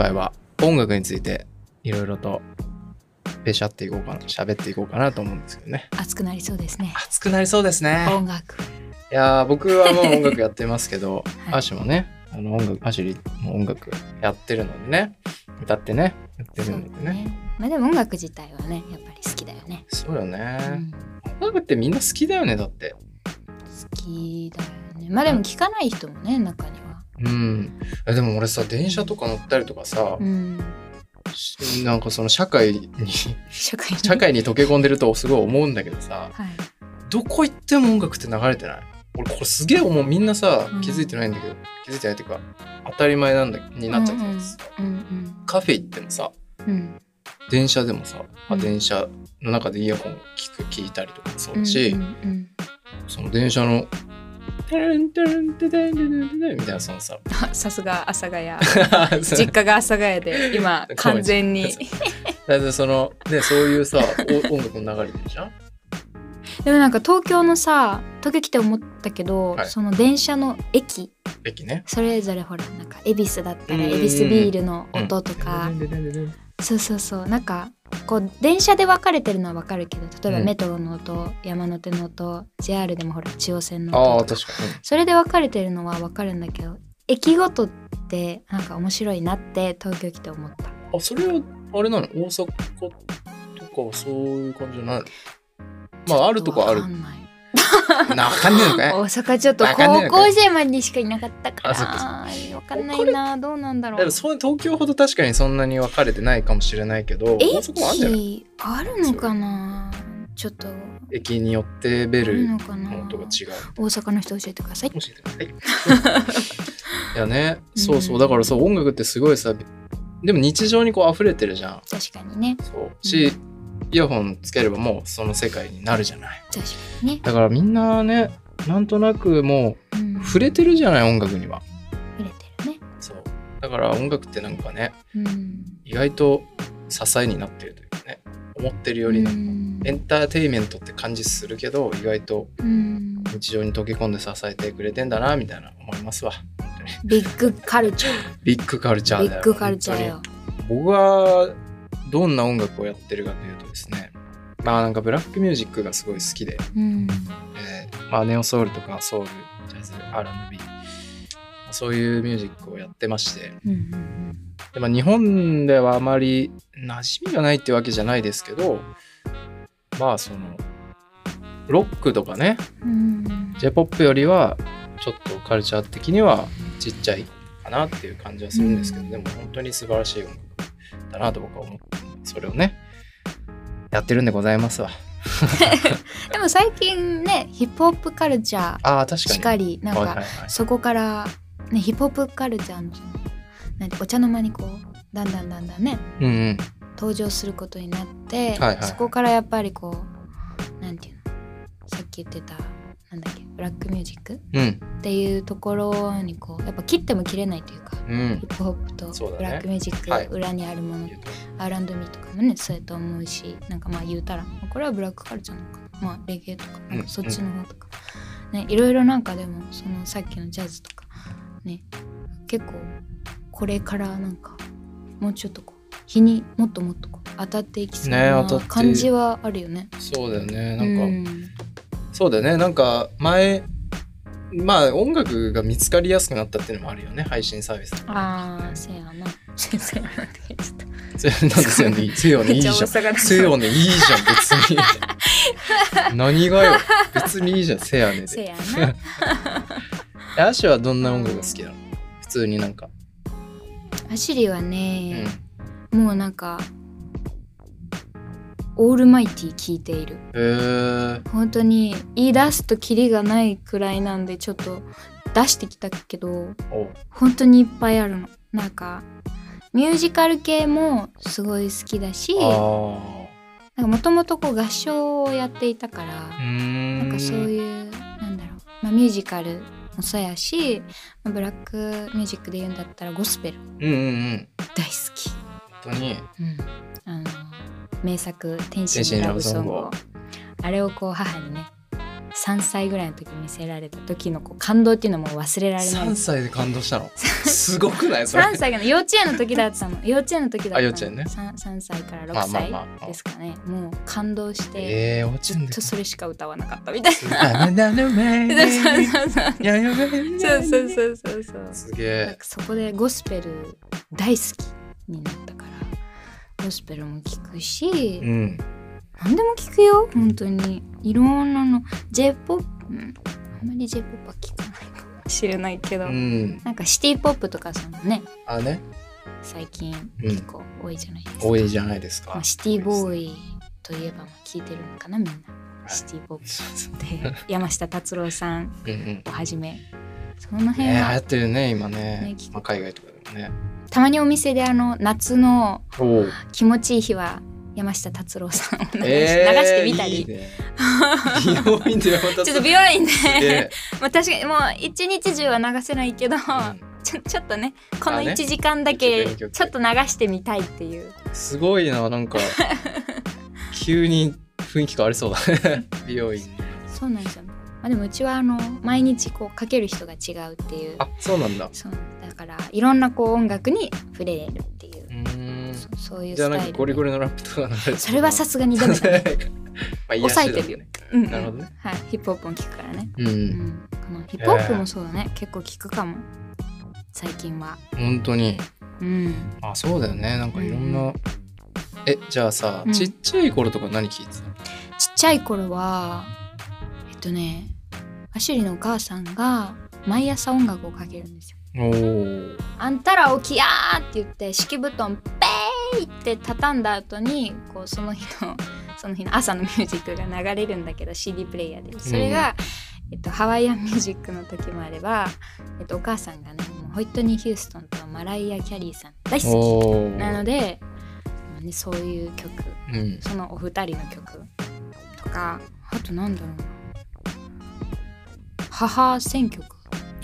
今回は音楽についていろいろとペシャっていこうかな喋っていこうかなと思うんですけどね熱くなりそうですね。熱くなりそうですね音楽。いやー僕はもう音楽やってますけど、はいアシもねあの音楽アシュリーも音楽やってるのでね歌ってねやってるのでねね。まあでも音楽自体はね、やっぱり好きだよね。そうよね、うん音楽ってみんな好きだよねだって好きだよね。まあでも聞かない人もね、中には。うんえでも俺さ電車とか乗ったりとかさ、うん。しなんかその社会に社会に。溶け込んでるとすごい思うんだけどさはい。どこ行っても音楽って流れてない？俺これすげえ思うみんなさうん気づいてないんだけど、気づいてないっていうか当たり前なんだになっちゃってるんです、うんうんカフェ行ってもさうん。うん。電車でもさ、あうん電車の中でイヤホン聞く聞いたりとかもそうだし、うんうんその電車の「テンテンテレンテンテン」みたいなそのささすが阿佐ヶ谷。実家が阿佐ヶ谷で、今完全に。だってそのねそういうさ音楽も流れてるじゃんでもなんか東京のさ、東京来て思ったけど、はいその電車の駅、駅ねそれぞれほら、なんか恵比寿だったら恵比寿ビールの音とか、そうそうそう。なんかこう電車で分かれてるのは分かるけど例えばうん。メトロの音、山手の音 JR でもほら中央線のああ音とか確かに。それで分かれてるのは分かるんだけど駅ごとってなんか面白いなって東京来て思った。あそれはあれなの？大阪とかはそういう感じじゃないの？まああるとこある。わかん なかんねえのかい？大阪ちょっと高校生までしかいなかったから。分かんないな。どうなんだろう。そう東京ほど確かにそんなに分かれてないかもしれないけど駅あるのかな？ちょっと。あ駅によってベるルの音が違う。大阪の人教えてください。教えてください。いやねそうそう。だからそう音楽ってすごいさでも日常にこう溢れてるじゃん。確かにね。そう。し、イヤホンつければもうその世界になるじゃない。確かにね、だからみんなねなんとなくもうん、う触れてるじゃない音楽には。触れてるね。そう。だから音楽ってなんかねうん。意外と支えになってるというかね思ってるよりね、うん。エンターテインメントって感じするけど意外とうん。日常に溶け込んで支えてくれてんだなみたいな思いますわ。ビッグカルチャービッグカルチャーだよ。ビッグカルチャーよ僕はどんな音楽をやってるかというとですねまあなんかブラックミュージックがすごい好きで、うん。えーまあ、ネオソウルとかソウルジャズ R&B そういうミュージックをやってましてうんで、まあ、日本ではあまり馴染みがないってわけじゃないですけどまあそのロックとかねうん J-POP よりはちょっとカルチャー的にはちっちゃいかなっていう感じはするんですけど、うん。でも本当に素晴らしい音楽だなと僕は思ってそれをねやってるんでございますわ。でも最近ねヒップホップカルチャーああ確かに。しかりなんかはいはいはい。そこからねヒップホップカルチャーのなんてお茶の間にこうだんだんだんだんねうんうん。登場することになって、はいはいはい。そこからやっぱりこうなんていうのさっき言ってたなんだっけブラックミュージックうん。っていうところにこうやっぱ切っても切れないというかうん。ヒップホップとブラックミュージッはい。ク裏にあるもの、R&B と。かもねそうやと思うしなんかまあ言うたらこれはブラックカルチャーなのかな。まあレゲエとかなんかそっちの方とか、ねいろいろなんかでもそのさっきのジャズとかね結構これからなんかもうちょっとこう日にもっともっとこう当たっていきそうな感じはあるよね。そうだよね。なんか、うんそうだよね。なんか前まあ音楽が見つかりやすくなったっていうのもあるよね。配信サービスああせやな。せやなって言っちゃった。せ なんでせよねせよねいいじゃん。せよねいいじゃん。別に 何がよ。別にいいじゃん。せやねで。せやな。え アシはどんな音楽が好きなの？普通になんか、アシリはうん。ね、もうなんかオールマイティ聞いている。本当に言い出すとキリがないくらいなんでちょっと出してきたけどお。本当にいっぱいあるの。なんかミュージカル系もすごい好きだしあもともと合唱をやっていたからなんかそういうなんだろう、まあ、ミュージカルもそうやし、まあブラックミュージックで言うんだったらゴスペル。うんうんうん。大好き、本当に。うん、あの名作「天天使使のラブソングを。ブソングを」あれをこう母にね3歳ぐらいの時に見せられた時のこう感動っていうのも忘れられない。3歳で感動したの？すごくない？それ。3歳が 幼稚園の時だったの。幼稚園の時だったの。あ幼稚園ね。3, 3歳から6まあまあ歳まあ。ですかね。もう感動して、ええ幼稚園でそれしか歌わなかったみたいな。そう そうそうそうそう。そうそうそうそそこでゴスペル大好きになったゴスペルも聴くし、うん。何でも聴くよ本当に。いろんなの。J−POP うん。あんまり J−POP は聴かないかもしれないけど、うん。なんかシティポップとかそのねあね。最近うん。結構多いじゃないですか、多いじゃないですか。まあ、シティボーイといえばまあ聴いてるのかなみんな。シティポップ。で山下達郎さんうんうん。をはじめ。その辺ね流は、行ってるね今ね。ねまあ、海外とかでもねたまにお店であの夏の気持ちいい日は山下達郎さんを流し,、てみたり。いいね。美容院でちょっと美容院で、まあ、確かにもう一日中は流せないけど、うん。ちょちょっとねこのあね。1時間だけちょっと流してみたいっていう。すごいななんか。急に雰囲気変わりそうだね。美容院。そうなんですよ、まあ、でもうちはあの毎日こうかける人が違うっていう。あそうなんだ。そういろんなこう音楽に触れれるっていう。う、ーん。そそういうじゃあなんかスタイルゴリゴリのラップとか流れてるそれはさすがにダメだね、まあ抑えてるよ。うんうん。なるほどね。はい。ヒップホップも聞くからね。ううん。んこのヒップホップもそうだね、結構聞くかも。最近は。本当に。うん。あそうだよね。なんかいろんな、えじゃあさ、うん。ちっちゃい頃とか何聞いてたちっちゃい頃はえっとねアシュリーのお母さんが毎朝音楽をかけるんですよ。おおあんたら起きやーって言って敷布団ペーって畳んだ後にこうその日の その日の朝のミュージックが流れるんだけど CD プレイヤーで。それが、えっと、ハワイアンミュージックの時もあれば、えっと、お母さんがねもうホイットニー・ヒューストンとマライア・キャリーさん大好き。なので、まあね、そういう曲。うん。そのお二人の曲とかあとなんだろうな。母選曲。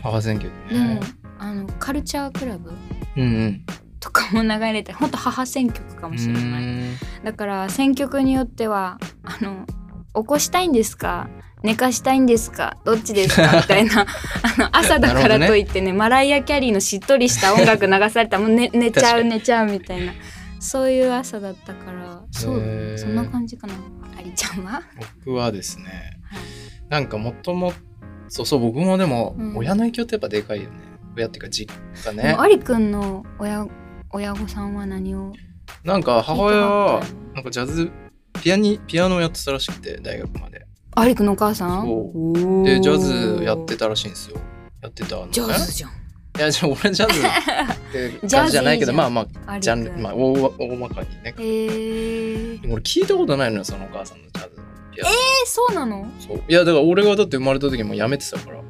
母選挙でもねあのカルチャークラブうんうん。とかも流れてほんと母選曲かもしれうない。だから選曲によってはあの起こしたいんですか？寝かしたいんですか？どっちですか？みたいな。あの朝だからといってねマライア・キャリーのしっとりした音楽流されたらもう 寝寝ちゃ確かにう寝ちゃうみたいな。そういう朝だったからそうだへー。ねそんな感じかな。ありちゃんは、僕はですねはい。なんかもともそうそう僕もでもうん。親の影響ってやっぱでかいよね親っていうか実家でねもアリくんの親親御さんは何を？なんか母親はなんかジャズピアニピアノをやってたらしくて大学まで。アリくんのお母さん？そう。でジャズやってたらしいんですよ。やってたのね。上手じゃん。いやじゃあ俺ジャズってジャズ感じじゃないけどまあまあジャンルまあ大大まかにね。えー、でも俺聞いたことないのよそのお母さんのジャズえそうなの？そう。いやだから俺がだって生まれた時もうやめてたから。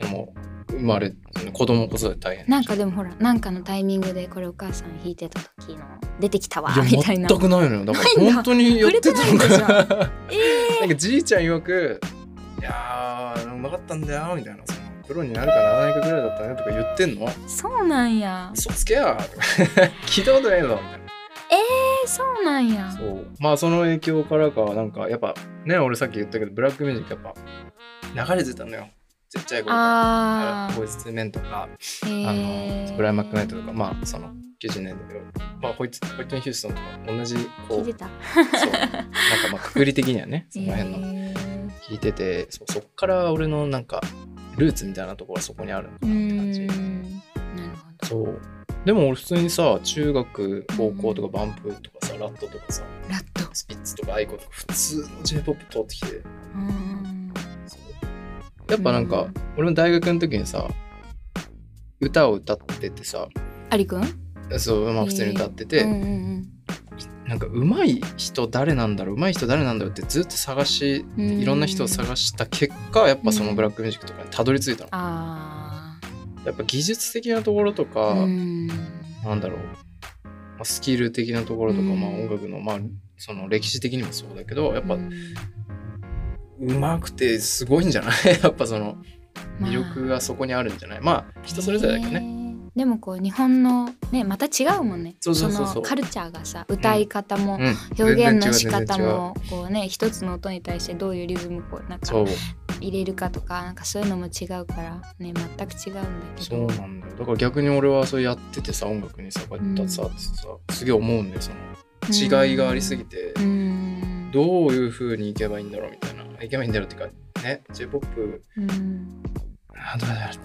そのまれ子供子育て大変なんかでもほらなんかのタイミングでこれお母さん弾いてた時の出てきたわみたいな。全くないのよ。だから本当にやってたのかだなんかじいちゃん曰く「いやーうまかったんだよ」みたいな。そのプロになるかならないかぐらいだったねとか言ってんの。そうなんや。嘘つけや 聞いたことないぞみたいな。えそうなんや。そう。まあその影響からかなんかやっぱね俺さっき言ったけどブラックミュージックやっぱ流れてたのよちっちゃい頃からあ Boyz II Men とかー。あのブライアン・マックナイトとかまあその90年代とかまあホイットホイットニー・ヒューストンとか同じこうそう。なんかまあくくり的にはね その辺の。聞いててそうそっから俺のなんかルーツみたいなところはそこにあるのかうなって感じ。そう。でも俺普通にさ中学高校とか BUMP とかさ RAD とかさ RAD。スピッツとか aiko とか普通の J-POP 通ってきて。うーんやっぱなんか、うん。俺も大学の時にさ歌を歌っててさ。アリくんそうまあ普通に歌ってて、うんうんうん。なんか上手い人誰なんだろう？上手い人誰なんだろう？ってずっと探しうん。いろんな人を探した結果やっぱそのブラックミュージックとかにたどり着いたの、あやっぱ技術的なところとーか、うん。なんだろう、まあ、スキル的なところとか、うん。まあ、音楽の、まあ、その歴史的にもそうだけどやっぱうん上手くてすごいんじゃない？やっぱそのまあ。魅力がそこにあるんじゃない？まあ人それぞれだけどね、ねでもこう日本のねまた違うもんね。そうそうそうそう。のカルチャーがさ歌い方も、うん。表現の仕方もこうね一つの音に対してどういうリズムこうなんか入れるかとかなんかそういうのも違うからね全く違うんだけそうどなんだよ。だから逆に俺はそれやっててさ音楽にさこうやってさ、うん。さすげえ思うんだよその。違いがありすぎて、うんどういう風にいけばいいんだろうみたいな。いけばいいんだろうっていうかね J-POP うん。あどうやっ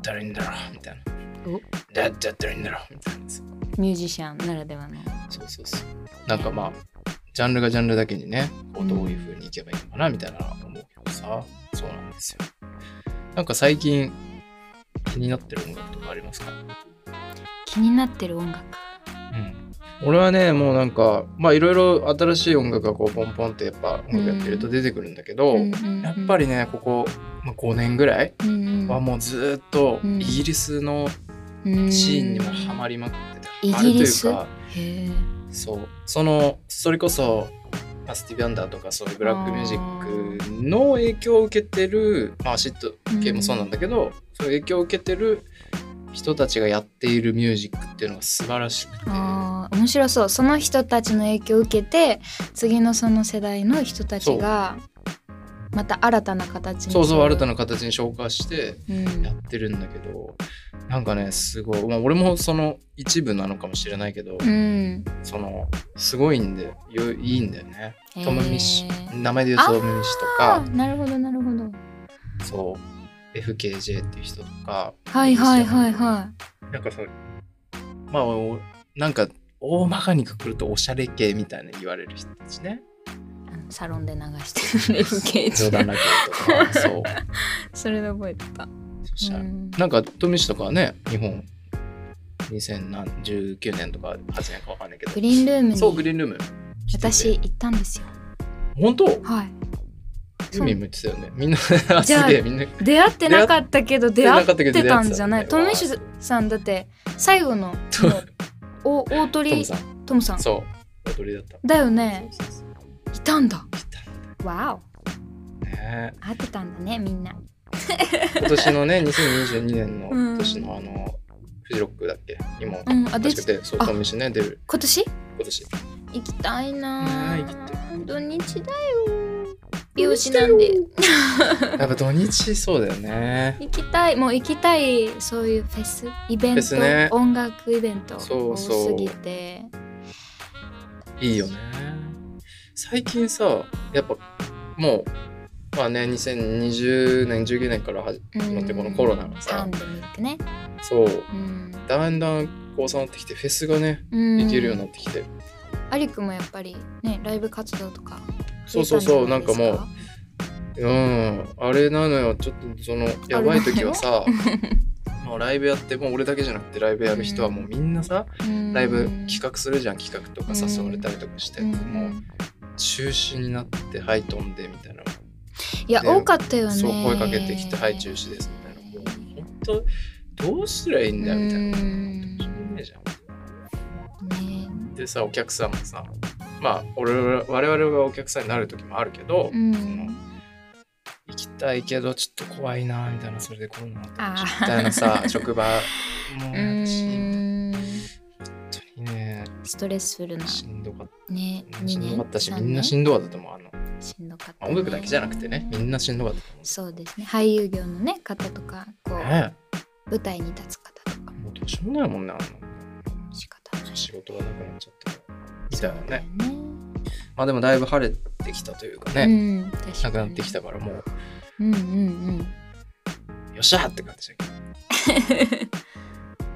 たらいいんだろうみたいな。お？どうやってやったらいいんだろうみたいなさミュージシャンならではの。そうそうそう。なんかまあジャンルがジャンルだけにねこうどういう風にいけばいいのかなみたいな思うけどさ。そうなんですよ。なんか最近気になってる音楽とかありますか？気になってる音楽。うん、俺はねもうなんかまあいろいろ新しい音楽がこうポンポンってやっぱ音楽やってると出てくるんだけど、やっぱり、りねここ、まあ、5年ぐらいはもうずーっとうん。イギリスのうん。シーンにもハマりまくってハマるというかそう。そのそれこそまあスティービー・アンダーとかそういうブラックミュージックの影響を受けてるまあシット系もそうなんだけど、そういう影響を受けてる人たちがやっているミュージックっていうのが素晴らしくて。面白そう。その人たちの影響を受けて次のその世代の人たちがまた新たな形に。そうそう新たな、な形に消化してうん。やってるんだけどなんかねすごい、まあ、俺もその一部なのかもしれないけど、うん、そのすごいんでよいいんだよね。トム・ミッシュ。名前で言うとトム・ミッシュとあかーなるほどなるほど。そう FKJ っていう人とか。はいはいはいはなんかそうまあおなんか大まかにくくるとおしゃれ系みたいな言われる人たちね。サロンで流してる FK 冗談だけどとかそう。それで覚えてた、なんかトミシとかはね日本2019年とか8年かわかんないけど。グリーンルームそうグにリーンルーム。私行ったんですよ。本当？はいユミも言ってたよねみんな じゃあげえみんな。出会ってなかったけど出会ってたんじゃない？トム・ミッシュさんだって最後のお大ト鳥トムさん。そう。踊りだった。だよね。いたんだ。わね。お会ってたんだねみんな。今年のね2022年のうん。年のあのフジロックだっけ？にもうんあで確かでそうあ。トミシね出る。今年？今年。行きたいなね土日だよ美容師なんで。やっぱ土日そうだよね。行きたいもう行きたいそういうフェスイベント、スね。音楽イベントそう多そう。すぎて。いいよね。最近さやっぱもうまあね2020年19年から始まってこのコロナがパさね。そう。うん、だんだんこう収まってきてフェスがねうん、行けるようになってきて、アリクもやっぱりねライブ活動とかそうそうそうなんかもうううんあれなのよちょっとそのやばい時はさ もうライブやってもう俺だけじゃなくてライブやる人はもうみんなさ、ライブ企画するじゃん企画とか誘われたりとかして、うん。もう中止になってはい飛んでみたいな。いやで多かったよね。そう声かけてきてはい中止ですみたいな。もう本当どうすりゃいいんだよみたいな。うん。しょうがないじゃん。ね。でさお客さんもさまあ俺ら我々がお客さんになる時もあるけど、うん。その行きたいけどちょっと怖いなみたいなそれでコロナになったらあー。みたいなさ 職場もうやだし本ん当にねストレスフルな。しんどかっねたしんどかったし二みんなしんんどかったと思うあの、ましんどかった、あね、音楽だけじゃなくてねみんなしんどかったと思う。そうですね。俳優業のね方とかこう、ね。舞台に立つ方とかも。うどうしようもないもんねあの仕方ない。仕事がなくなっちゃったみたいなね。ね。まあでもだいぶ晴れてきたというかね、うん、確かになくなってきたからもう。うんうんうん。よっしゃーって感じだけど。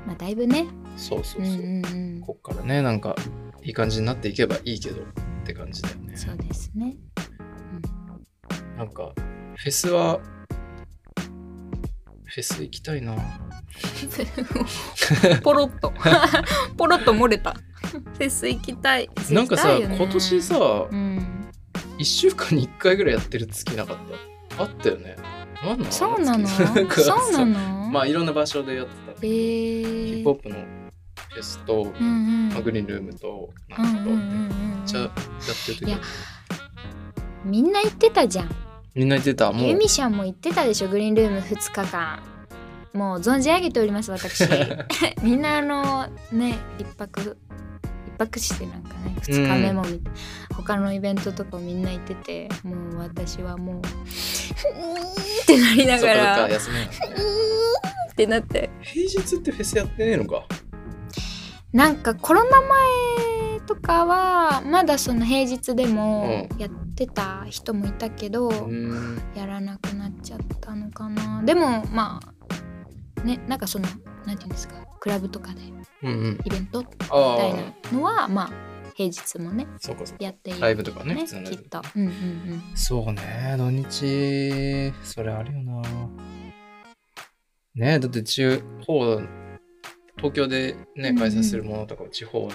まあだいぶね。そうそうそう、うんうんうん。こっからねなんかいい感じになっていけばいいけどって感じだよね。そうですね。なんかフェスはフェス行きたいな。ポロッと。ポロッと漏れたフェス行きたい。なんかさ、今年さうん。1週間に1回ぐらいやってる月なかった？あったよね。なんそうなの？そうなの？まあいろんな場所でやってた。えヒー、ップホップのフェスと、うんうん。まあグリーンルームとうなんんかと、うんうんうんめっうん。ちゃやってる時。いやみんな行ってたじゃん。みんな言ってた？もう。ユミシャンも行ってたでしょ？グリーンルーム2日間もう存じ上げております私。みんなあのね一泊一泊してなんかね2日目も見て、他のイベントとかみんな行っててもう私はもうってなりながら休みなの。ってなって。平日ってフェスやってねえのか。なんかコロナ前とかはまだその平日でもやってた人もいたけど、うーん。やらなくなっちゃったのかな。でもまあねなんかそのなんていうんですか？クラブとかでうんうん。イベントみあたいなあのはまあ平日もねそうかそうか。やっているライブとかね普通のライブ。きっとうんうんうん。そうね土日それあるよな。ねだって地方東京でね開催するものとか地方の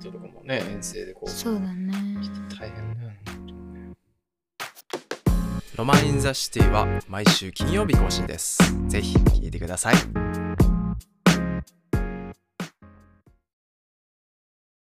人とかもね遠征でこうそうだね。大変だよね。ロマン・イン・ザ・シティは毎週金曜日更新です。ぜひ聴いてください。